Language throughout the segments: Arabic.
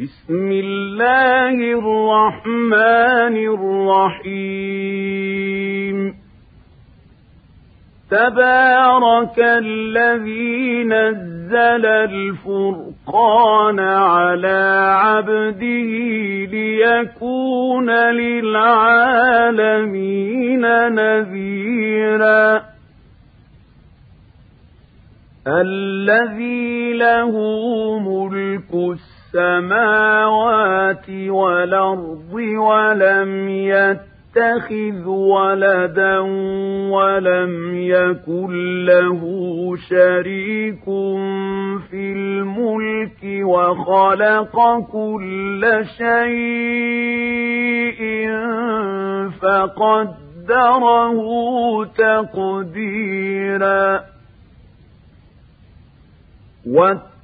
بسم الله الرحمن الرحيم. تبارك الذي نزل الفرقان على عبده ليكون للعالمين نذيرا. الذي له ملك السماوات والأرض ولم يتخذ ولدا ولم يكن له شريك في الملك وخلق كل شيء فقدره تقديرا.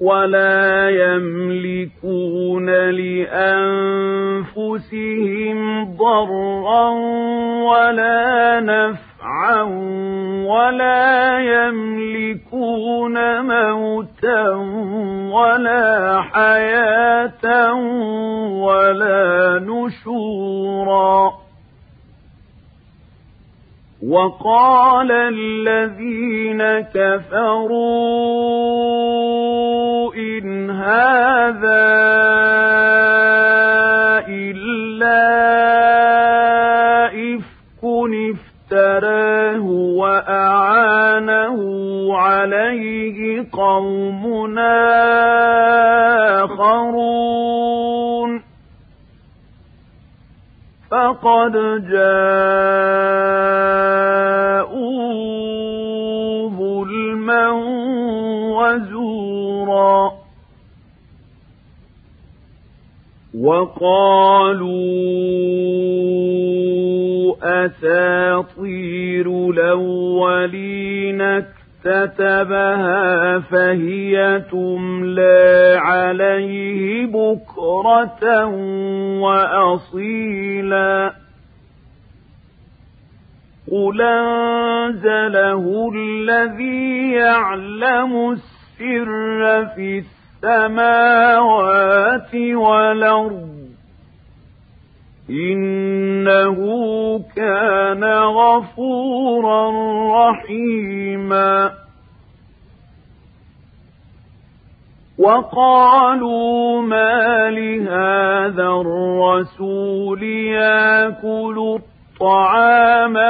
ولا يملكون لأنفسهم ضرا ولا نفعا ولا يملكون موتا ولا حياة ولا نشورا وقال الذين كفروا إن هذا إلا إفك افتراه وأعانه عليه قومنا آخرون. فقد جاءوا ظلما وزورا وقالوا أساطير الأولين اكتتبها فهي تملى عليه بكرة وأصيلا. قل أنزله الذي يعلم السر في السماوات والأرض إنه كان غفورا رحيما وقالوا ما لهذا الرسول ياكل الطعام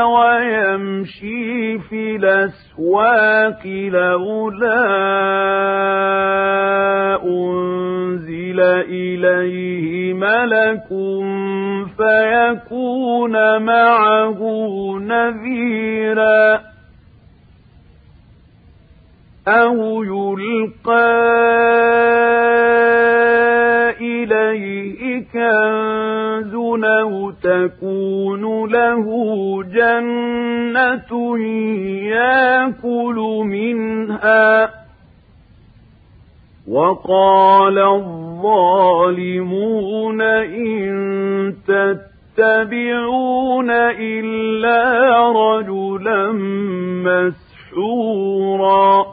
ويمشي في الأسواق لولا أنزل إليه ملك فيكون معه نذيرا أو يلقى إليه كنز أو تكون له جنة ياكل منها وقال الظالمون إن تتبعون إلا رجلا مسحورا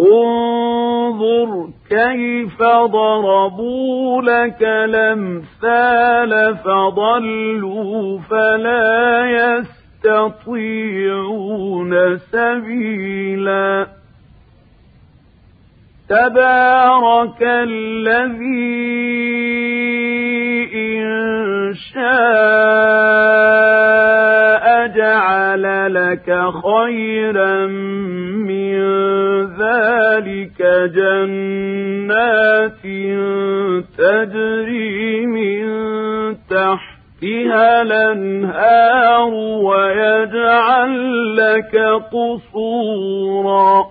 انظر كيف ضربوا لك الأمثال فضلوا فلا يستطيعون سبيلا. تبارك الذي إن شاء جعل لك خيرا من ذلك جنات تجري من تحتها الأنهار ويجعل لك قصورا.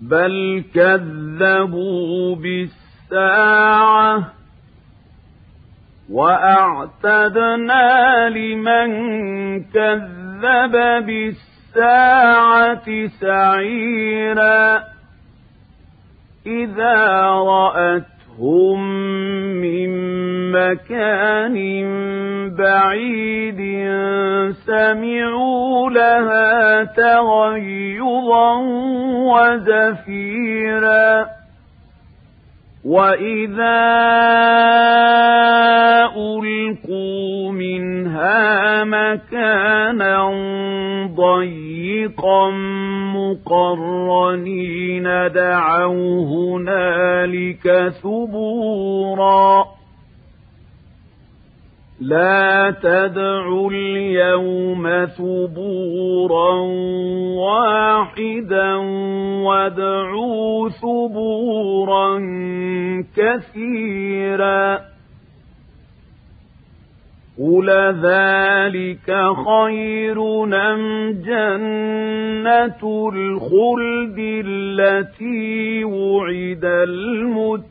بل كذبوا بالساعة وأعتدنا لمن كذب بالساعة سعيرا إذا رأتهم من مكان بعيد سمعوا لها تغيظا وزفيرا وإذا ألقوا منها مكانا ضيقا مقرنين دعوا هنالك ثبورا لا تدعوا اليوم ثبورا واحدا وادعوا ثبورا كثيرا. قل ذلك خير أم جنة الخلد التي وعد المتقون.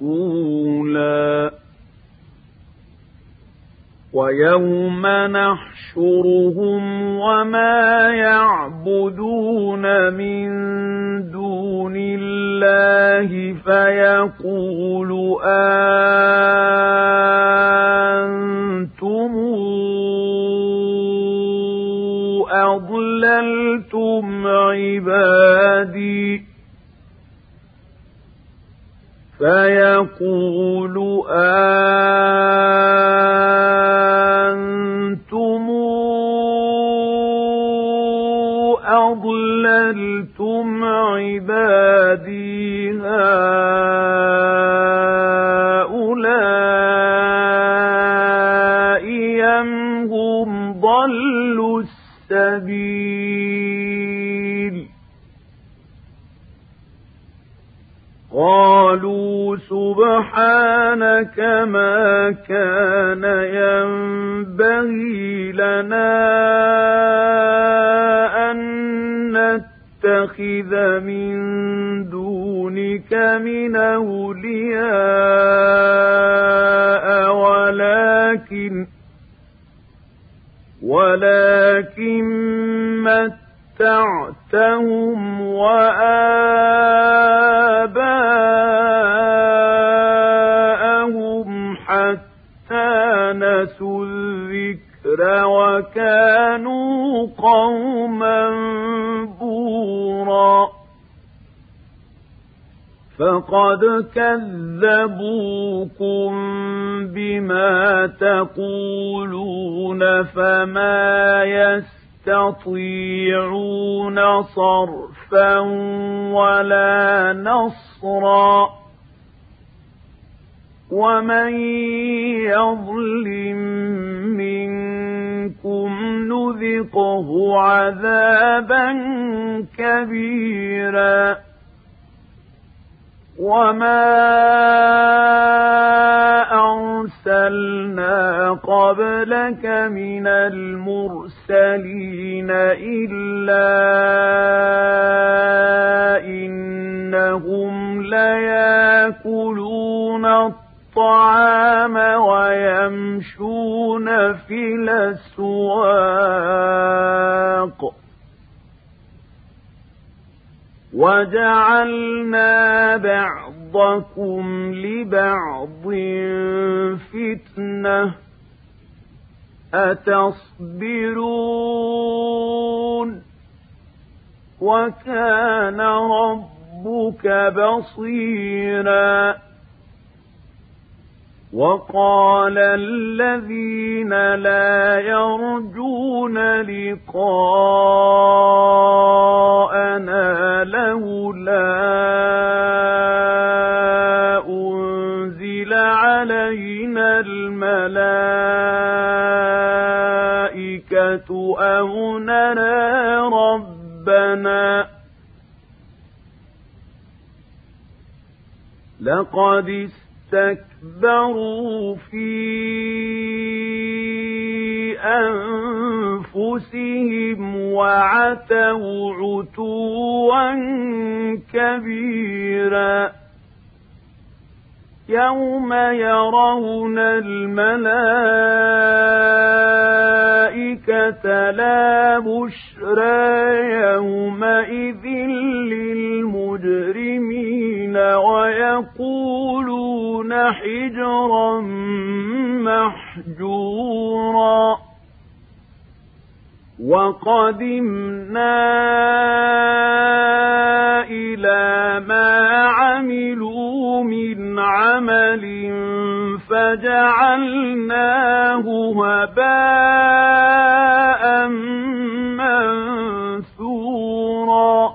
مسئولا ويوم نحشرهم وما يعبدون من دون الله فيقول أنتم أضللتم عبادي فيقول أنتم أضللتم عبادي هؤلاء سبحانك ما كان ينبغي لنا أن نتخذ من دونك من أولياء ولكن ولكن متعتهم وآباءهم الذكر وكانوا قوما بورا. فقد كذبوكم بما تقولون فما يستطيعون صرفا ولا نصرا. ومن يظلم نذقه عذابا كبيرا. وما أرسلنا قبلك من المرسلين إلا إنهم ليأكلون الطعام ويمشون في الأسواق. وجعلنا بعضكم لبعض فتنة. أتصبرون؟ وكان ربك بصيرا. وقال الذين لا يرجون لقاءنا لولا أنزل علينا الملائكة أو نرى ربنا لقد اسْتَكْبَرُوا فِي أَنفُسِهِمْ وَعَتَوْا عُتُوًّا كَبِيرًا يَوْمَ يَرَوْنَ الْمَلَائِكَةَ لَا بُشْرَىٰ يَوْمَئِذٍ لِّلْمُجْرِمِينَ وَيَقُولُونَ حِجْرًا مَّحْجُورًا. وَقَدِمْنَا إِلَىٰ مَا عَمِلُوا مِنْ عَمَلٍ فَجَعَلْنَاهُ هَبَاءً مَّنثُورًا.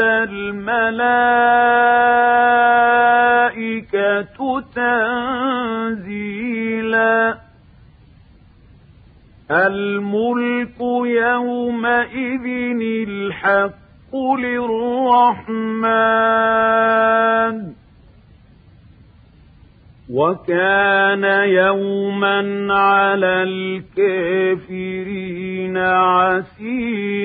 الْمَلَائِكَةُ تَنزِيلًا الْمُلْكُ يَوْمَئِذٍ الْحَقُّ لِلرَّحْمَٰنِ وَكَانَ يَوْمًا عَلَى الْكَافِرِينَ عَسِيرًا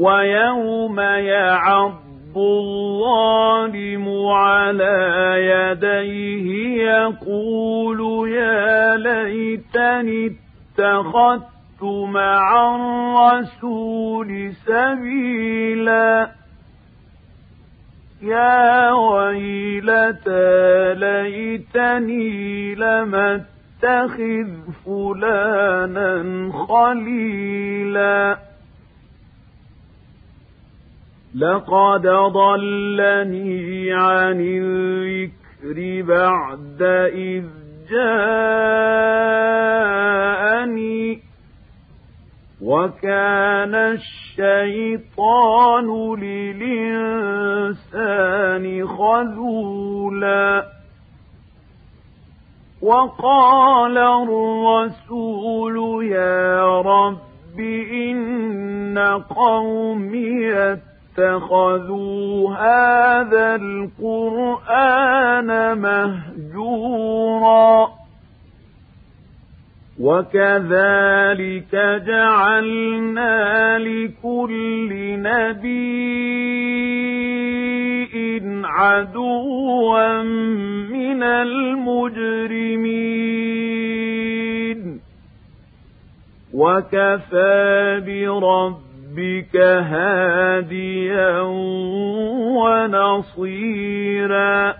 وَيَوْمَ يَعَضُّ الظَّالِمُ عَلَىٰ يَدَيْهِ يَقُولُ يَا لَيْتَنِي اتَّخَذْتُ مَعَ الرَّسُولِ سَبِيلًا. يَا وَيْلَتَىٰ لَيْتَنِي لَمْ أَتَّخِذْ فُلَانًا خَلِيلًا. لَقَدْ ضَلَّنِي عَنِ الذِّكْرِ بَعْدَ إِذْ جَاءَنِي وَكَانَ الشَّيْطَانُ لِلْإِنسَانِ خَذُولًا وَقَالَ الرَّسُولُ يَا رَبِّ إِنَّ قَوْمِي اتَّخَذُوا هَٰذَا الْقُرْآنَ مَهْجُورًا. وَكَذَٰلِكَ جَعَلْنَا لِكُلِّ نَبِيٍّ عَدُوًّا مِّنَ الْمُجْرِمِينَ. وَكَفَىٰ بِرَبِّكَ هَادِيًا وَنَصِيرًا.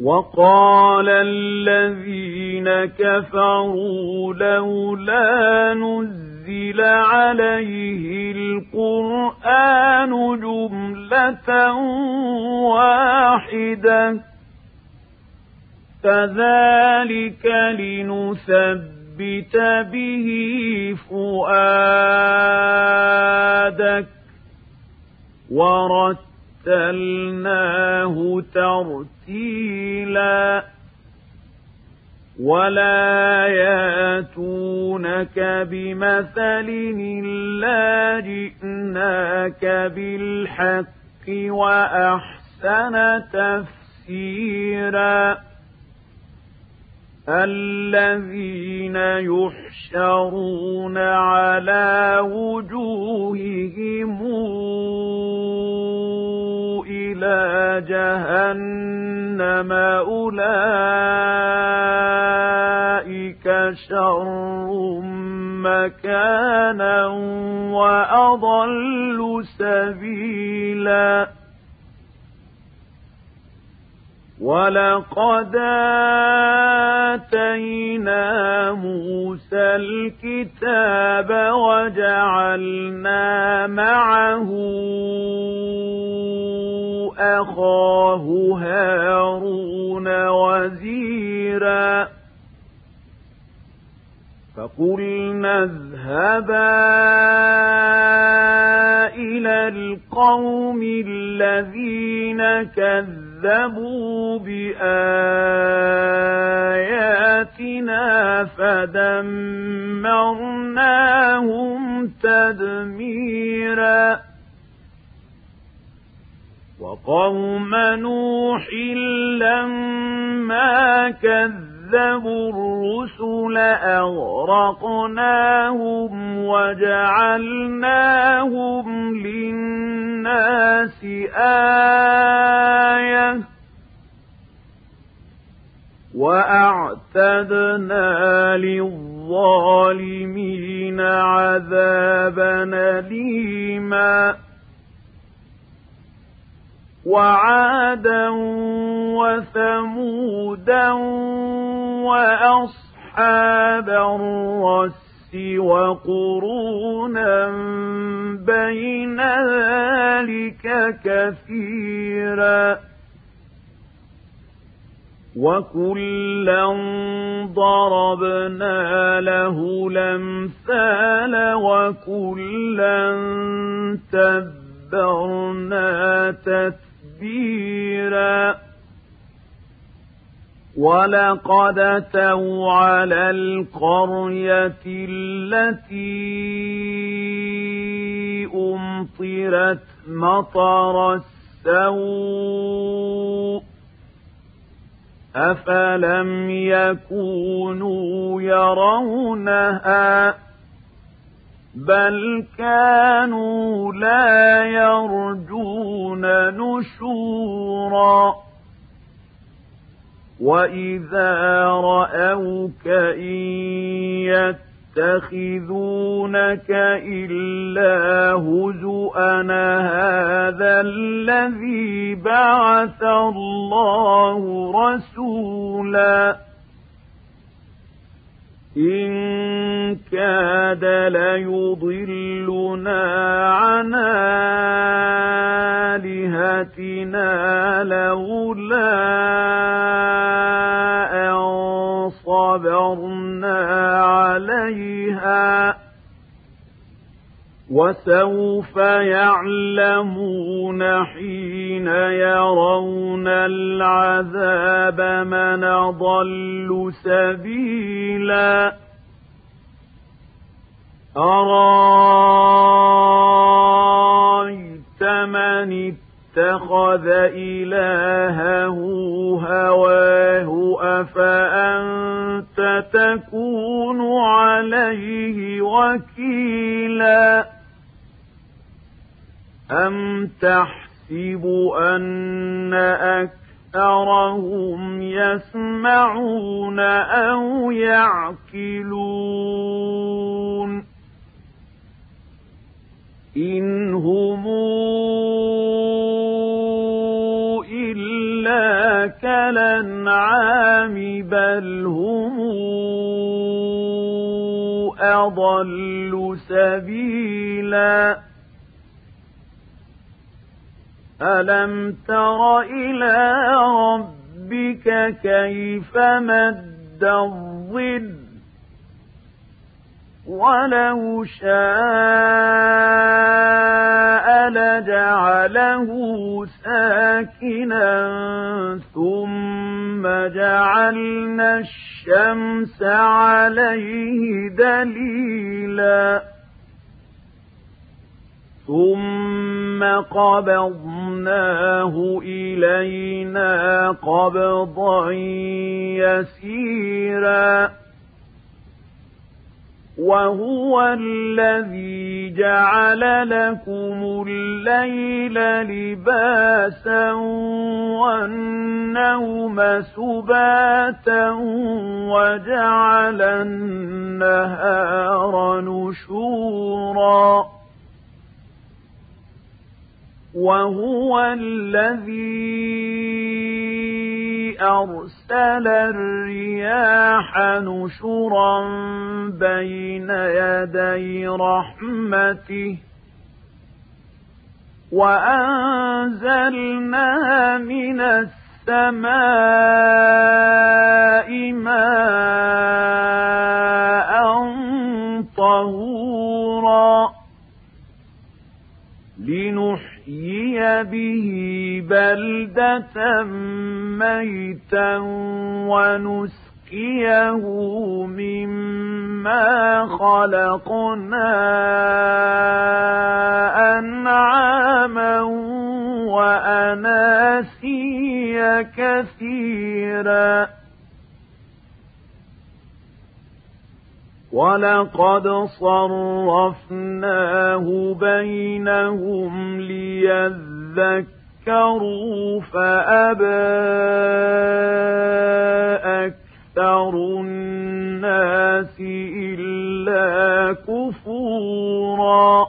وَقَالَ الَّذِينَ كَفَرُوا لَوْلَا نُزِّلَ عَلَيْهِ الْقُرْآنُ جُمْلَةً وَاحِدَةً. كَذَٰلِكَ لِنُثَبِّتَ بِهِ فُؤَادَكَ وَرَتَّلْنَاهُ تَرْتِيلًا وَلَا يَأْتُونَكَ بِمَثَلٍ إِلَّا جِئْنَاكَ بِالْحَقِّ وَأَحْسَنَ تَفْسِيرًا الَّذِينَ يُحْشَرُونَ عَلَىٰ وُجُوهِهِمْ إِلَىٰ جَهَنَّمَ أُولَٰئِكَ شر مكانا وأضل سبيلا ولقد آتينا موسى الكتاب وجعلنا معه أخاه هارون وزيرا فقلنا اذهبا إلى القوم الذين كذبوا بآياتنا فدمرناهم تدميراً وقوم نوح لما كذبوا الرسل أغرقناهم وجعلناهم للناس آية وأعتدنا للظالمين عذابا أليماً وعادا وثمودا وأصحاب الرس وقرونا بين ذلك كثيرا وكلا ضربنا له الأمثال وكلا تبرنا تتبعا تدبيرا ولقد اتوا على القرية التي أمطرت مطر السوء أفلم يكونوا يرونها بل كانوا لا يرجون نشورا وإذا رأوك إن يتخذونك إلا هزؤا هذا الذي بعث الله رسولا إن كاد ليضلنا عن آلهتنا لولا صبرنا عليها وسوف يعلمون حين يرون العذاب من ضل سبيلا. أرأيت من اتخذ إلهه هواه أفأنت تكون عليه وكيلاً أم تحسب أن أكثرهم يسمعون أو يعقلون إن هم إلا كالأنعام بل هم أضل سبيلاً ألم تر إلى ربك كيف مد الظل ولو شاء لجعله ساكنا ثم جعلنا الشمس عليه دليلاً ثم قبضناه إلينا قبضا يسيرا وهو الذي جعل لكم الليل لباسا والنوم سباتا وجعل النهار نشورا وهو الذي أرسل الرياح نشرا بين يدي رحمته وأنزلنا من السماء ماء طهورا لنحيي به بلدة ميتا ونسقيه مما خلقنا أنعاما وأناسيا كثيرا. ولقد صرفناه بينهم ليذكروا ذكروا فأبى أكثر الناس إلا كفورا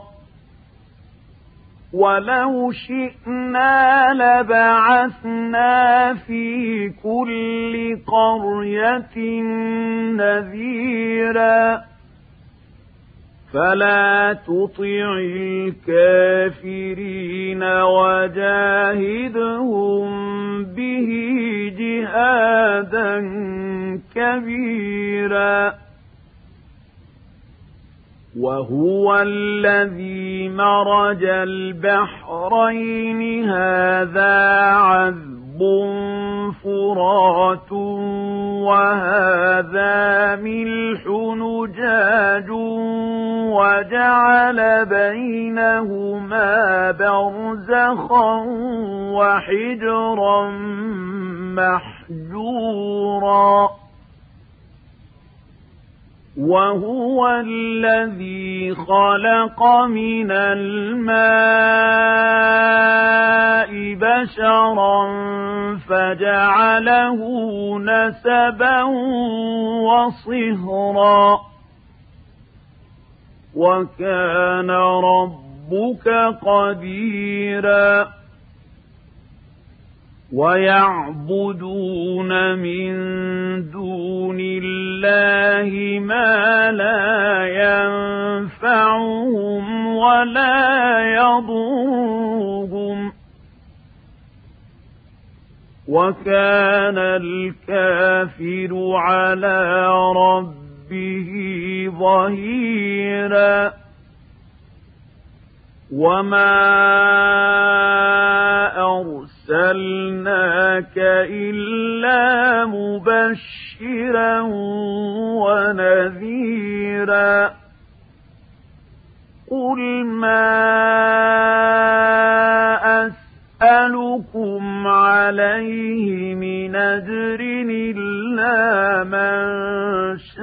ولو شئنا لبعثنا في كل قرية نذيراً فلا تطع الكافرين وجاهدهم به جهادا كبيرا وهو الذي مرج البحرين. هذا عذب فرات وهذا ملح نجاج وجعل بينهما برزخا وحجرا محجورا. وهو الذي خلق من الماء بشرا فجعله نسبا وصهرا وكان ربك قديرا ويعبدون من دون الله ما لا ينفعهم ولا يضرهم. وكان الكافر على ربه ظهيرا. وما أرسلناك إلا مبشرا ونذيرا. قل ما أسألكم عليه من أجر إلا من شاء.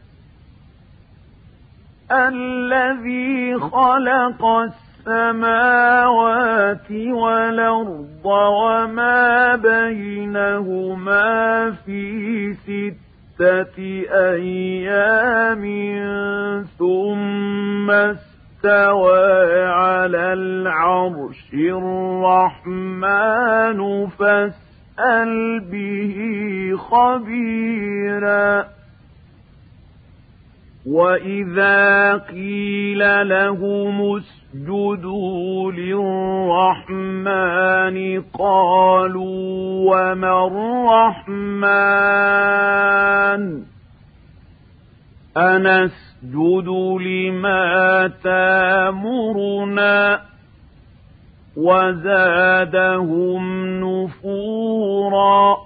الذي خلق السماوات والأرض وما بينهما في ستة أيام ثم استوى على العرش الرحمن فاسأل به خبيرا وإذا قيل لهم اسجدوا للرحمن قالوا وما الرحمن أنسجد لما تامرنا وزادهم نفورا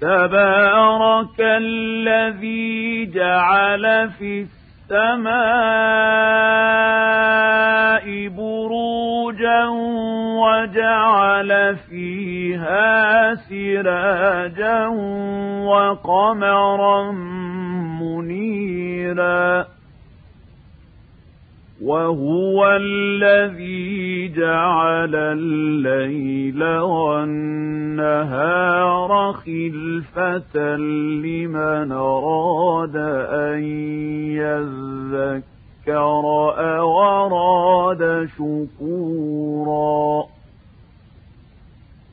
تبارك الذي جعل في السماء بروجا وجعل فيها سراجا وقمرا منيرا وهو الذي جعل الليل والنهار خلفة لمن أراد أن يذكر أو أراد شكورا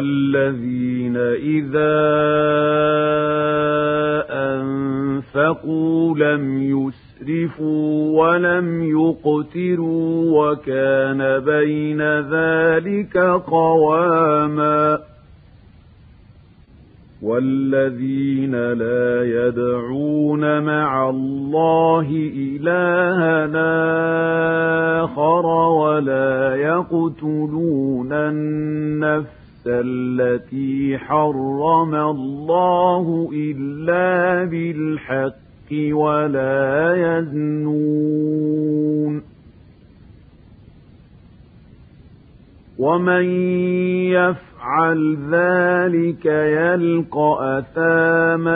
والذين إذا أنفقوا لم يسرفوا ولم يقتروا وكان بين ذلك قواما والذين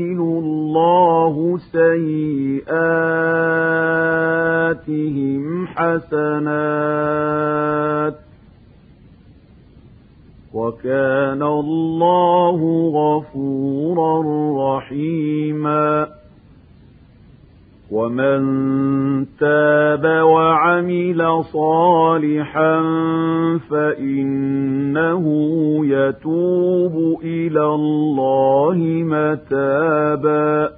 يبدل الله سيئاتهم حسنات وكان الله غفورا رحيما ومن تاب وعمل صالحا فإنه يتوب إلى الله متابا.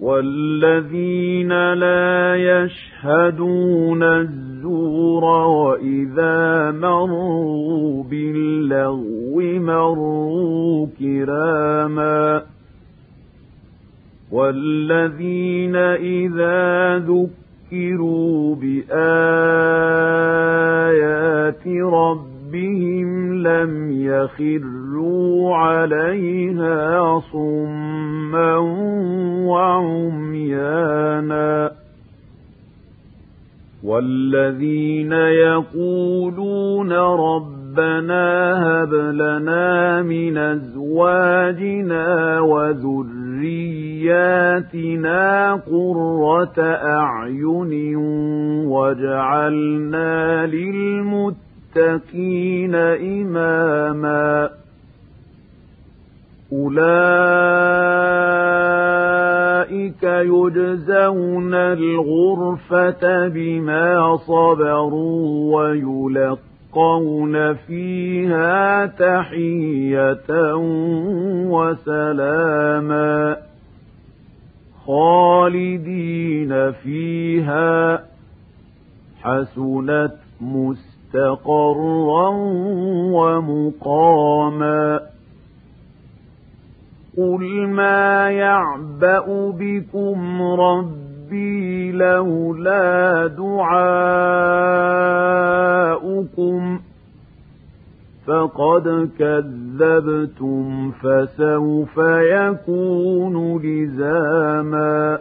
والذين لا يشهدون الزور وإذا مروا باللغو مروا كراما. والذين إذا ذكروا بآيات ربهم لم يخروا عليها صما وعميانا والذين يقولون ربنا هب لنا من أزواجنا وذرياتنا قرة أعين واجعلنا للمتقين إماما. أولئك يجزون الغرفة بما صبروا ويلقون فيها تحية وسلاما خالدين فيها حسنت مستقرا ومقاما قل ما يعبأ بكم ربي لولا دعاؤكم فقد كذبتم فسوف يكون لزاما